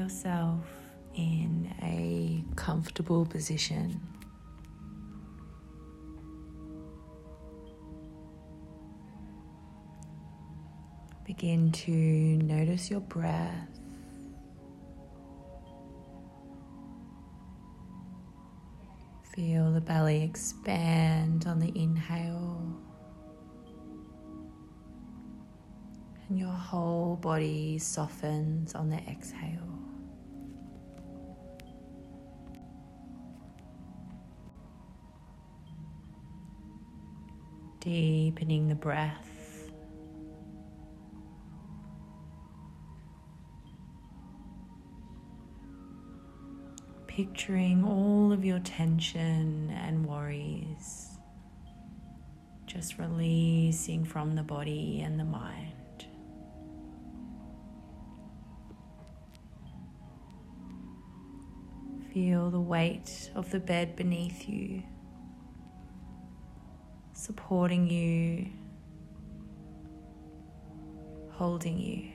yourself in a comfortable position. Begin to notice your breath. Feel the belly expand on the inhale. And your whole body softens on the exhale. Deepening the breath. Picturing all of your tension and worries just releasing from the body and the mind. Feel the weight of the bed beneath you, supporting you, holding you.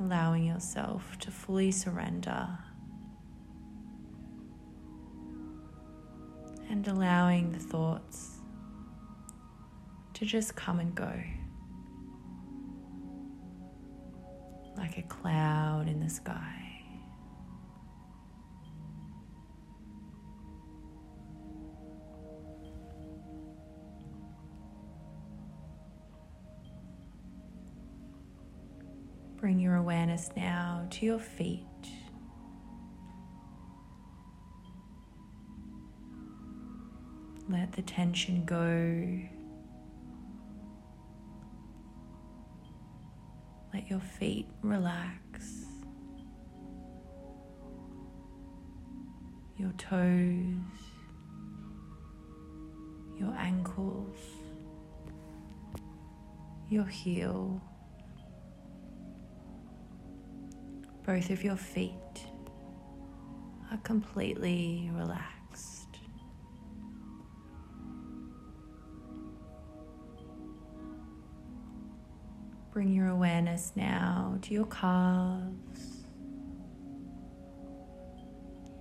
Allowing yourself to fully surrender and allowing the thoughts to just come and go. Like a cloud in the sky. Bring your awareness now to your feet. Let the tension go Your feet relax, your toes, your ankles, your heel, both of your feet are completely relaxed. Bring your awareness now to your calves.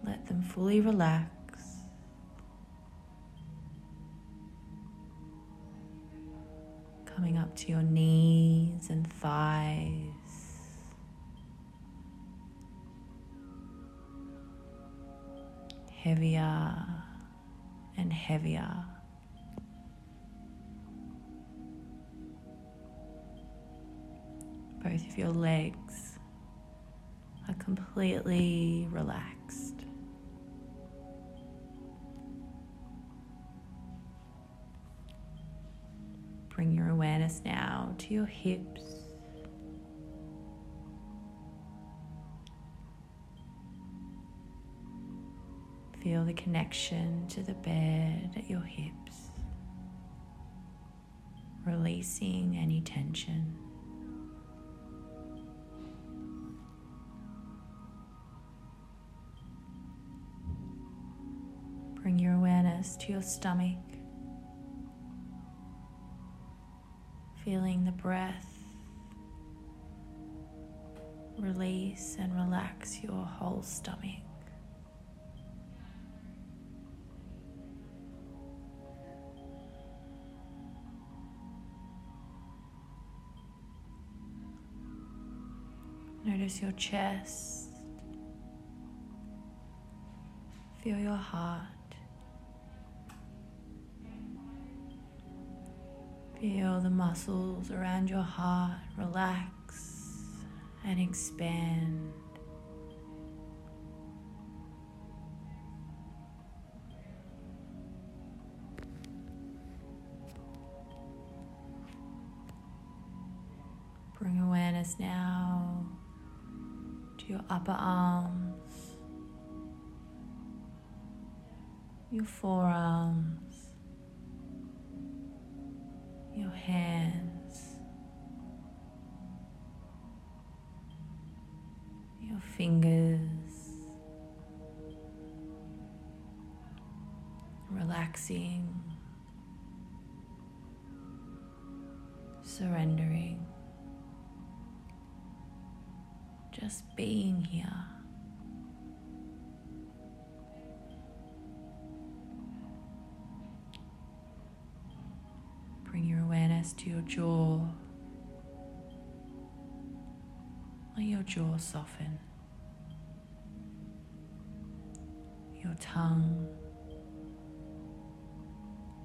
Let them fully relax. Coming up to your knees and thighs. Heavier and heavier. Both of your legs are completely relaxed. Bring your awareness now to your hips. Feel the connection to the bed at your hips, releasing any tension. Bring your awareness to your stomach, feeling the breath release and relax your whole stomach. Notice your chest. Feel your heart. Feel the muscles around your heart relax and expand. Bring awareness now to your upper arms, your forearms your hands, your fingers, relaxing, surrendering, just being here. To your jaw. Let your jaw soften. Your tongue,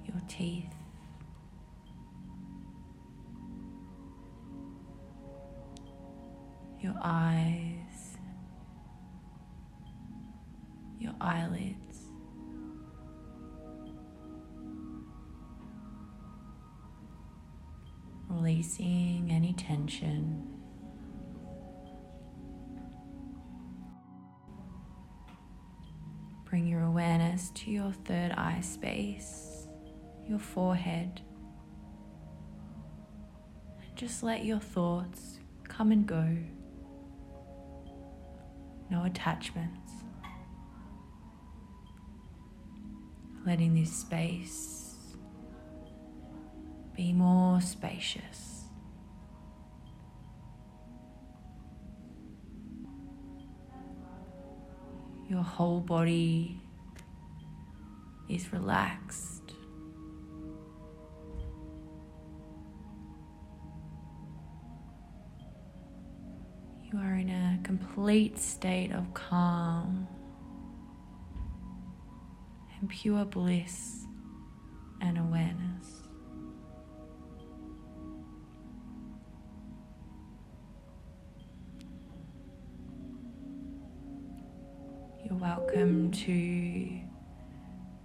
your teeth, your eyes, your eyelids. Releasing any tension. Bring your awareness to your third eye space, your forehead. And just let your thoughts come and go. No attachments. Letting this space be more spacious. Your whole body is relaxed. You are in a complete state of calm and pure bliss and awareness. Welcome to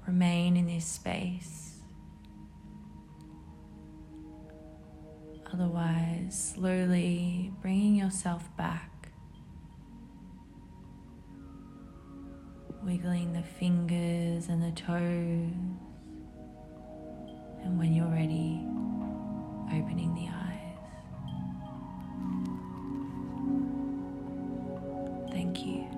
remain in this space. Otherwise, slowly bringing yourself back, wiggling the fingers and the toes, and when you're ready, opening the eyes. Thank you.